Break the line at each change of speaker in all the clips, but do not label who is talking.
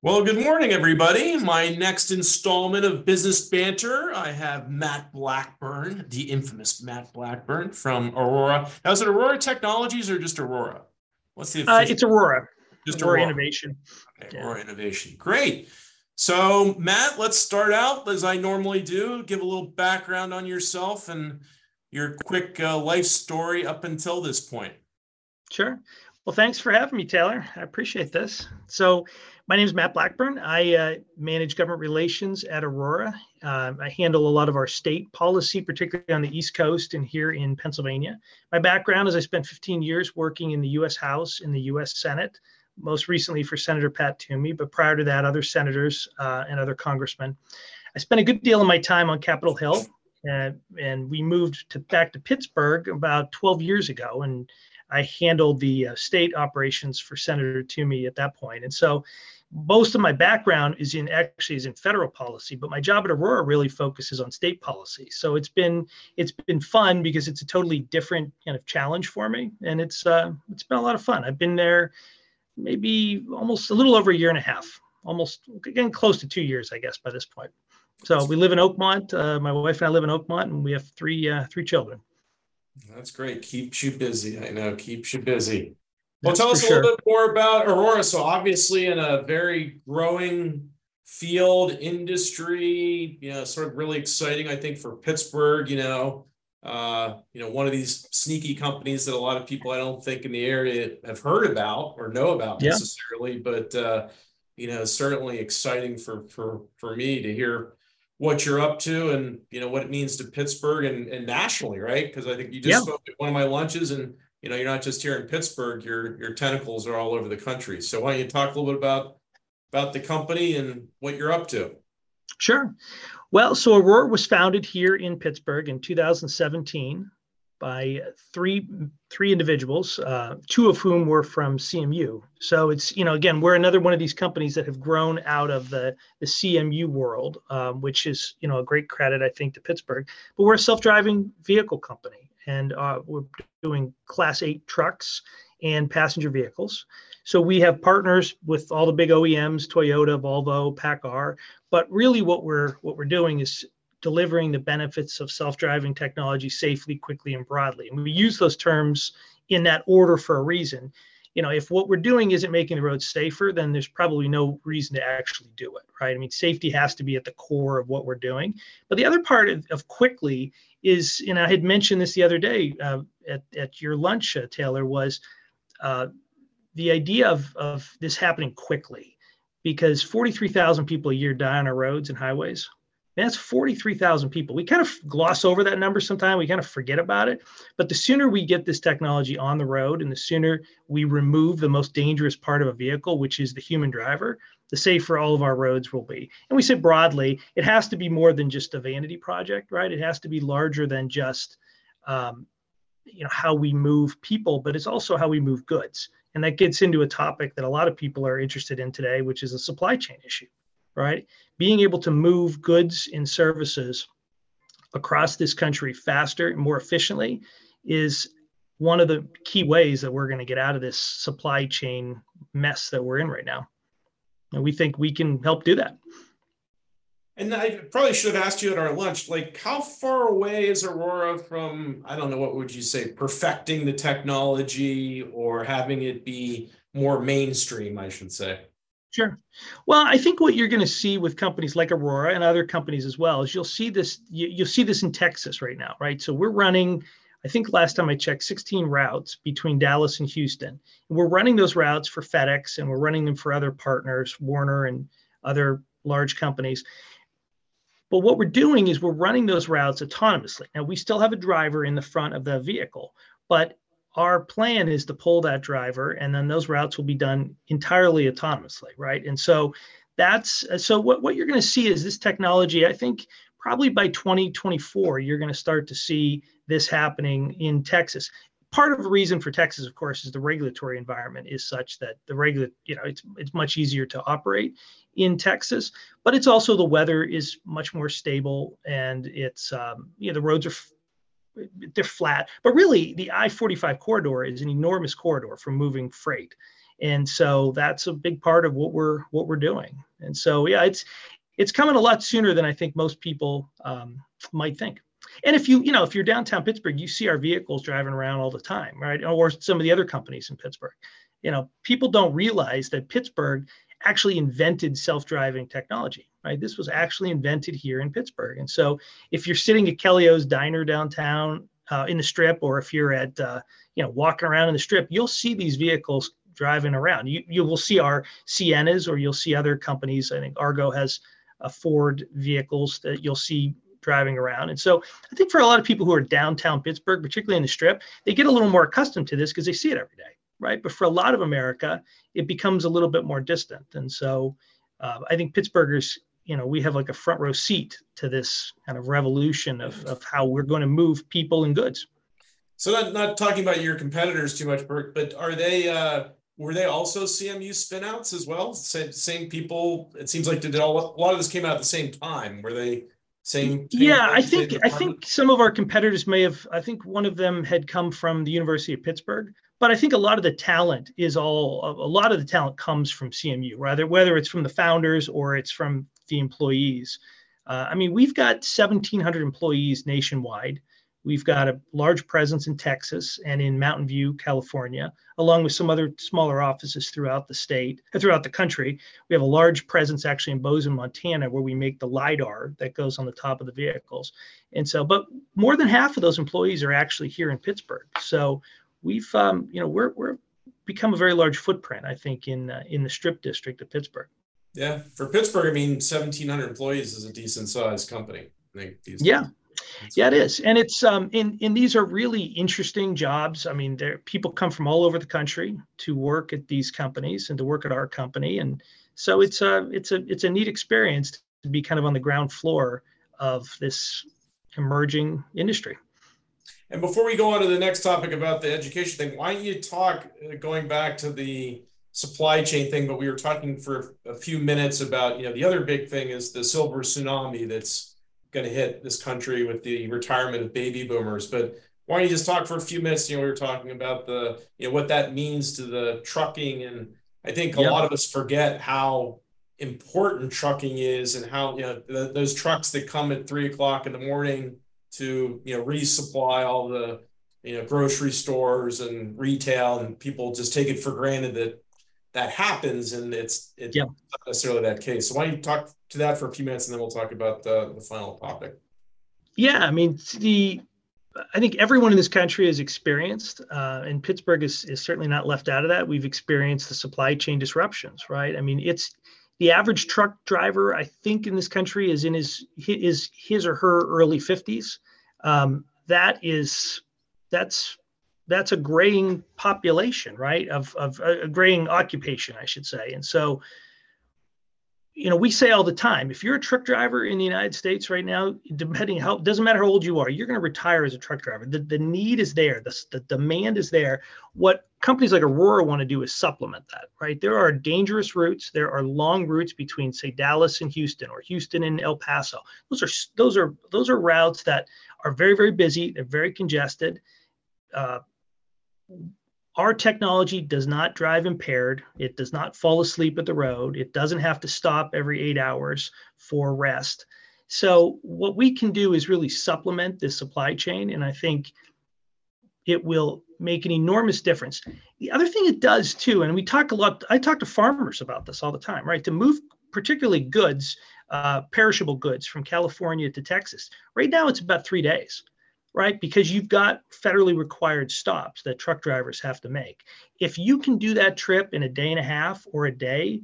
Well, good morning, everybody. My next installment of Business Banter, I have Matt Blackburn, the infamous Matt Blackburn from Aurora. Now, is it Aurora Technologies or just Aurora?
What's the? Uh, it's Aurora.
Just
Aurora, Aurora. Innovation.
Okay, yeah. Aurora Innovation. Great. So, Matt, let's start out as I normally do. Give a little background on yourself and your quick uh, life story up until this point.
Sure. Well, thanks for having me, Taylor. I appreciate this. So, my name is Matt Blackburn. I uh, manage government relations at Aurora. Uh, I handle a lot of our state policy, particularly on the East Coast and here in Pennsylvania. My background is I spent 15 years working in the U.S. House, in the U.S. Senate, most recently for Senator Pat Toomey, but prior to that, other senators uh, and other congressmen. I spent a good deal of my time on Capitol Hill, and, and we moved to, back to Pittsburgh about 12 years ago. And I handled the uh, state operations for Senator Toomey at that point. And so most of my background is in actually is in federal policy, but my job at Aurora really focuses on state policy. So it's been it's been fun because it's a totally different kind of challenge for me, and it's uh, it's been a lot of fun. I've been there maybe almost a little over a year and a half, almost getting close to two years, I guess, by this point. So we live in Oakmont. Uh, my wife and I live in Oakmont, and we have three uh, three children.
That's great. Keeps you busy. I know. Keeps you busy. Well, tell us a little bit more about Aurora. So, obviously, in a very growing field industry, you know, sort of really exciting. I think for Pittsburgh, you know, uh, you know, one of these sneaky companies that a lot of people I don't think in the area have heard about or know about yeah. necessarily, but uh, you know, certainly exciting for for for me to hear what you're up to and you know what it means to Pittsburgh and, and nationally, right? Because I think you just yeah. spoke at one of my lunches and you know, you're not just here in Pittsburgh, your your tentacles are all over the country. So why don't you talk a little bit about about the company and what you're up to?
Sure. Well, so Aurora was founded here in Pittsburgh in 2017 by three three individuals, uh, two of whom were from CMU. So it's you know again we're another one of these companies that have grown out of the the CMU world, um, which is you know a great credit I think to Pittsburgh. But we're a self driving vehicle company, and uh, we're doing class eight trucks and passenger vehicles. So we have partners with all the big OEMs, Toyota, Volvo, PACCAR. But really, what we're what we're doing is delivering the benefits of self-driving technology safely, quickly, and broadly. And we use those terms in that order for a reason. You know, if what we're doing isn't making the roads safer, then there's probably no reason to actually do it, right? I mean, safety has to be at the core of what we're doing. But the other part of, of quickly is, and I had mentioned this the other day uh, at, at your lunch, uh, Taylor, was uh, the idea of, of this happening quickly because 43,000 people a year die on our roads and highways. That's 43,000 people. We kind of gloss over that number sometimes. We kind of forget about it. But the sooner we get this technology on the road and the sooner we remove the most dangerous part of a vehicle, which is the human driver, the safer all of our roads will be. And we say broadly, it has to be more than just a vanity project, right? It has to be larger than just, um, you know, how we move people, but it's also how we move goods. And that gets into a topic that a lot of people are interested in today, which is a supply chain issue, right? Being able to move goods and services across this country faster and more efficiently is one of the key ways that we're going to get out of this supply chain mess that we're in right now. And we think we can help do that.
And I probably should have asked you at our lunch, like how far away is Aurora from, I don't know, what would you say, perfecting the technology or having it be more mainstream, I should say?
Sure. Well, I think what you're going to see with companies like Aurora and other companies as well is you'll see this. You, will see this in Texas right now, right? So we're running I think last time I checked, 16 routes between Dallas and Houston. We're running those routes for FedEx and we're running them for other partners, Werner and other large companies. But what we're doing is we're running those routes autonomously. Now, we still have a driver in the front of the vehicle, but our plan is to pull that driver and then those routes will be done entirely autonomously, right? And so that's so what, what you're going to see is this technology, I think probably by 2024, you're going to start to see this happening in Texas. Part of the reason for Texas, of course, is the regulatory environment is such that the regular, you know, it's it's much easier to operate in Texas, but it's also the weather is much more stable and it's um, you know the roads are they're flat. But really, the I-45 corridor is an enormous corridor for moving freight, and so that's a big part of what we're what we're doing. And so yeah, it's it's coming a lot sooner than I think most people um, might think. And if you you know if you're downtown Pittsburgh, you see our vehicles driving around all the time, right? Or some of the other companies in Pittsburgh. You know, people don't realize that Pittsburgh actually invented self-driving technology right? This was actually invented here in pittsburgh. And so if you're sitting at kelly-o's diner downtown uh, in the strip or if you're at uh, you know walking around in the strip you'll see these vehicles driving around. You, you will see our siennas or you'll see other companies. I think argo has uh, ford vehicles that you'll see driving around. And so i think for a lot of people who are downtown pittsburgh particularly in the strip they get a little more accustomed to this because they see it every day right? But for a lot of america it becomes a little bit more distant. And so uh, i think pittsburghers you know we have like a front row seat to this kind of revolution of, of how we're going to move people and goods.
So not, not talking about your competitors too much Burke, but are they uh were they also cmu spinouts as well? Same, same people it seems like did all, a lot of this came out at the same time. Were they same,
same yeah i think i think some of our competitors may have i think one of them had come from the university of pittsburgh but I think a lot of the talent is all a lot of the talent comes from CMU, rather whether it's from the founders or it's from the employees. Uh, I mean, we've got 1,700 employees nationwide. We've got a large presence in Texas and in Mountain View, California, along with some other smaller offices throughout the state, uh, throughout the country. We have a large presence actually in Bozeman, Montana, where we make the LIDAR that goes on the top of the vehicles. And so, but more than half of those employees are actually here in Pittsburgh. So we've um, you know we're we're become a very large footprint i think in uh, in the strip district of pittsburgh
yeah for pittsburgh i mean 1700 employees is a decent sized company. I think
yeah. Yeah it is. And it's um and, and these are really interesting jobs. I mean there people come from all over the country to work at these companies and to work at our company. And so it's a it's a it's a neat experience to be kind of on the ground floor of this emerging industry.
And before we go on to the next topic about the education thing, why don't you talk uh, going back to the supply chain thing? But we were talking for a few minutes about, you know, the other big thing is the silver tsunami that's going to hit this country with the retirement of baby boomers. But why don't you just talk for a few minutes? You know, we were talking about the, you know, what that means to the trucking. And I think a yep. lot of us forget how important trucking is and how, you know, the, those trucks that come at three o'clock in the morning to you know resupply all the you know grocery stores and retail and people just take it for granted that that happens and it's it's yeah. not necessarily that case so why don't you talk to that for a few minutes and then we'll talk about the, the final topic
yeah i mean the i think everyone in this country has experienced uh, and pittsburgh is, is certainly not left out of that we've experienced the supply chain disruptions right i mean it's the average truck driver, I think, in this country is in his is his or her early 50s. Um, that is that's that's a graying population, right? Of of a graying occupation, I should say. And so you know, we say all the time, if you're a truck driver in the United States right now, depending how doesn't matter how old you are, you're going to retire as a truck driver. The, the need is there, the, the demand is there. What companies like Aurora want to do is supplement that, right? There are dangerous routes. There are long routes between, say, Dallas and Houston, or Houston and El Paso. Those are those are those are routes that are very very busy. They're very congested. Uh, our technology does not drive impaired. It does not fall asleep at the road. It doesn't have to stop every eight hours for rest. So, what we can do is really supplement this supply chain. And I think it will make an enormous difference. The other thing it does too, and we talk a lot, I talk to farmers about this all the time, right? To move particularly goods, uh, perishable goods from California to Texas. Right now, it's about three days right? Because you've got federally required stops that truck drivers have to make. If you can do that trip in a day and a half or a day,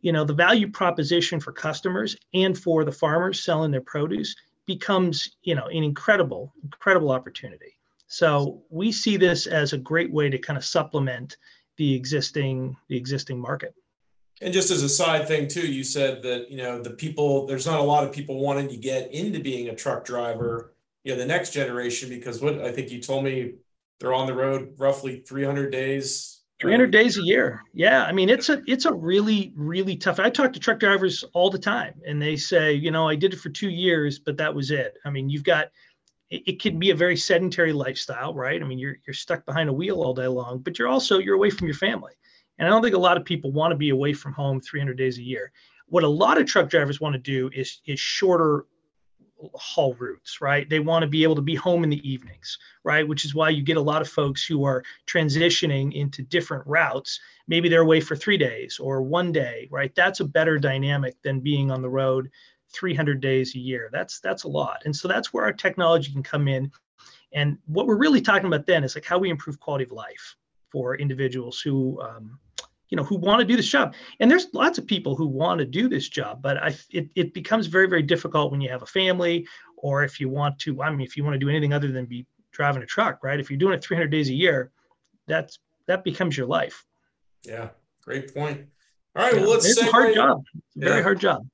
you know, the value proposition for customers and for the farmers selling their produce becomes, you know, an incredible, incredible opportunity. So we see this as a great way to kind of supplement the existing the existing market.
And just as a side thing too, you said that you know the people there's not a lot of people wanting to get into being a truck driver you know the next generation because what I think you told me they're on the road roughly 300 days.
300 days a year. Yeah i mean it's a it's a really really tough i talk to truck drivers all the time and they say you know i did it for two years but that was it. I mean you've got it, it can be a very sedentary lifestyle right? I mean you're you're stuck behind a wheel all day long but you're also you're away from your family. And I don't think a lot of people want to be away from home 300 days a year. What a lot of truck drivers want to do is, is shorter haul routes, right? They want to be able to be home in the evenings, right? Which is why you get a lot of folks who are transitioning into different routes. Maybe they're away for three days or one day, right? That's a better dynamic than being on the road 300 days a year. That's that's a lot, and so that's where our technology can come in. And what we're really talking about then is like how we improve quality of life for individuals who um, you know who want to do this job. And there's lots of people who want to do this job but I, it, it becomes very very difficult when you have a family or if you want to i mean if you want to do anything other than be driving a truck right? If you're doing it 300 days a year that's that becomes your life.
Yeah great point. All right yeah, well let's
it's segue. a hard job. It's a very hard job.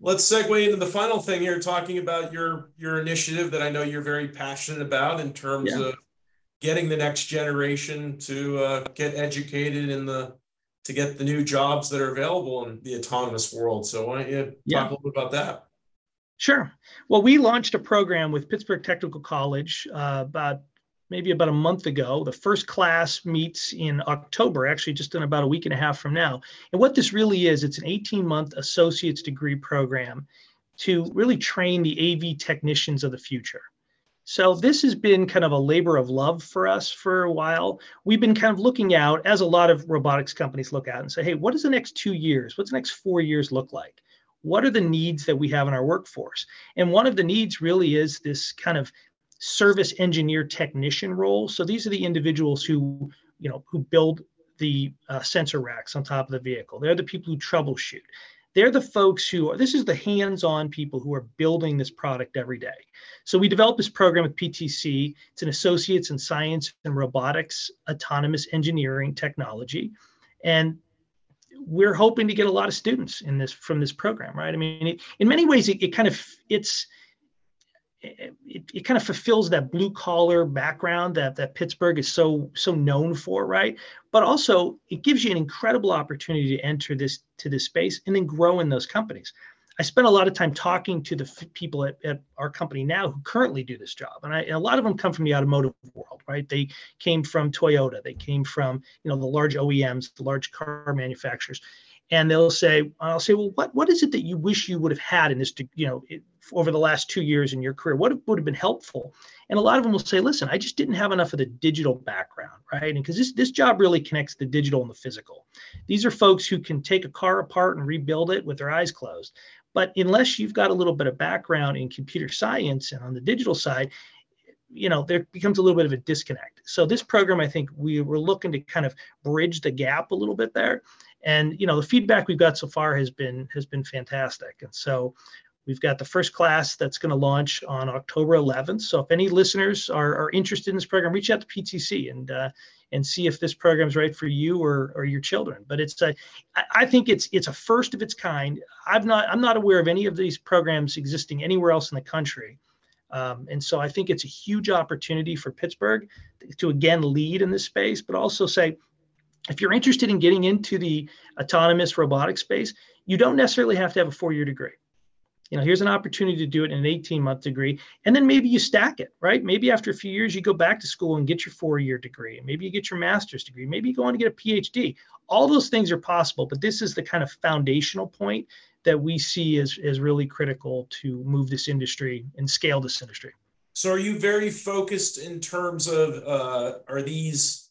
Let's segue into the final thing here talking about your your initiative that i know you're very passionate about in terms yeah. of getting the next generation to uh, get educated in the to get the new jobs that are available in the autonomous world. So why don't you talk yeah. a little bit about that?
Sure. Well, we launched a program with Pittsburgh Technical College uh, about maybe about a month ago. The first class meets in October, actually, just in about a week and a half from now. And what this really is, it's an 18 month associate's degree program to really train the AV technicians of the future. So this has been kind of a labor of love for us for a while. We've been kind of looking out, as a lot of robotics companies look out and say, hey, what does the next two years, what's the next four years look like? What are the needs that we have in our workforce? And one of the needs really is this kind of service engineer technician role. So these are the individuals who, you know, who build the uh, sensor racks on top of the vehicle. They're the people who troubleshoot they're the folks who are this is the hands-on people who are building this product every day. So we developed this program with ptc it's an associates in science and robotics autonomous engineering technology. And we're hoping to get a lot of students in this from this program right? I mean it, in many ways it, it kind of it's it, it kind of fulfills that blue collar background that that Pittsburgh is so so known for, right? But also it gives you an incredible opportunity to enter this to this space and then grow in those companies. I spent a lot of time talking to the f- people at, at, our company now who currently do this job, and, I, and, a lot of them come from the automotive world, right? They came from Toyota, they came from you know the large OEMs, the large car manufacturers, and they'll say, I'll say, well, what what is it that you wish you would have had in this, you know, over the last two years in your career? What would have been helpful? And a lot of them will say, listen, I just didn't have enough of the digital background, right? And because this this job really connects the digital and the physical. These are folks who can take a car apart and rebuild it with their eyes closed. But unless you've got a little bit of background in computer science and on the digital side, you know there becomes a little bit of a disconnect so this program i think we were looking to kind of bridge the gap a little bit there and you know the feedback we've got so far has been has been fantastic and so we've got the first class that's going to launch on october 11th so if any listeners are, are interested in this program reach out to ptc and uh, and see if this program is right for you or, or your children. But it's a i think it's it's a first of its kind. I've not i'm not aware of any of these programs existing anywhere else in the country. Um, and so I think it's a huge opportunity for Pittsburgh to again lead in this space, but also say, if you're interested in getting into the autonomous robotic space, you don't necessarily have to have a four-year degree. You know, here's an opportunity to do it in an 18-month degree, and then maybe you stack it, right? Maybe after a few years you go back to school and get your four-year degree. Maybe you get your master's degree. Maybe you go on to get a PhD. All those things are possible, but this is the kind of foundational point that we see as, as really critical to move this industry and scale this industry.
So, are you very focused in terms of uh, are these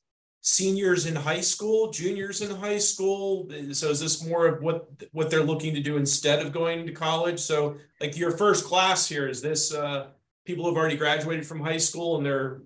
seniors in high school, juniors in high school? So is this more of what what they're looking to do instead of going to college? So like your first class here is this uh, people who've already graduated from high school and they're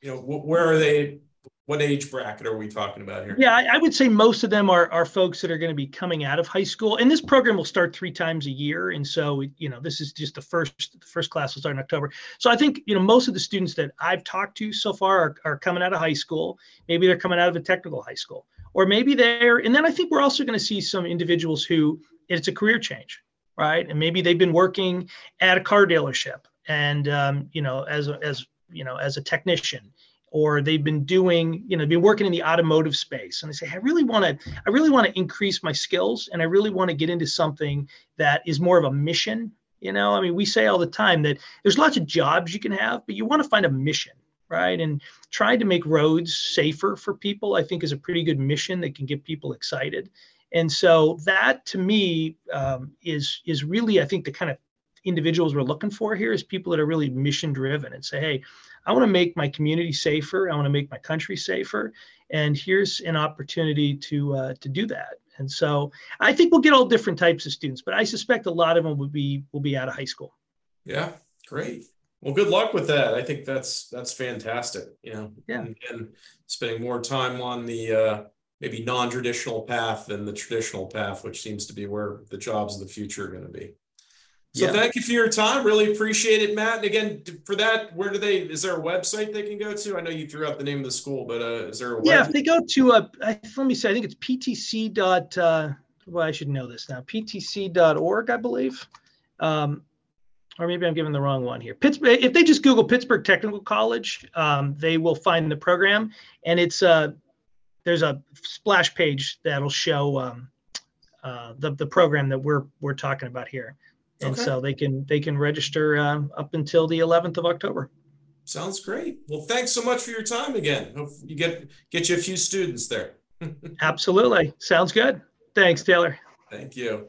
you know where are they what age bracket are we talking about here?
Yeah, I, I, would say most of them are, are folks that are going to be coming out of high school. And this program will start three times a year. And so, you know, this is just the first the first class will start in October. So I think, you know, most of the students that I've talked to so far are, are coming out of high school. Maybe they're coming out of a technical high school. Or maybe they're, and then I think we're also going to see some individuals who it's a career change, right? And maybe they've been working at a car dealership and, um, you know, as, as, you know, as a technician or they've been doing, you know, been working in the automotive space. And they say, I really want to, I really want to increase my skills and I really want to get into something that is more of a mission. You know, I mean, we say all the time that there's lots of jobs you can have, but you want to find a mission, right? And trying to make roads safer for people, I think, is a pretty good mission that can get people excited. And so that, to me, um, is is really, I think, the kind of individuals we're looking for here is people that are really mission driven and say, hey, I want to make my community safer. I want to make my country safer, and here's an opportunity to uh, to do that. And so I think we'll get all different types of students, but I suspect a lot of them will be will be out of high school.
Yeah, great. Well, good luck with that. I think that's that's fantastic. You know,
yeah,
and, and spending more time on the uh, maybe non-traditional path than the traditional path, which seems to be where the jobs of the future are going to be. So yeah. thank you for your time. Really appreciate it, Matt. And again, for that, where do they? Is there a website they can go to? I know you threw out the name of the school, but uh, is there a
yeah? If they go to uh, let me see. I think it's ptc dot. Uh, well, I should know this now. ptc.org, I believe. Um, or maybe I'm giving the wrong one here. Pittsburgh, if they just Google Pittsburgh Technical College, um, they will find the program, and it's uh, there's a splash page that'll show um, uh, the the program that we're we're talking about here, and okay. so they can they can register uh, up until the 11th of October.
Sounds great. Well, thanks so much for your time again. Hope you get get you a few students there.
Absolutely, sounds good. Thanks, Taylor.
Thank you.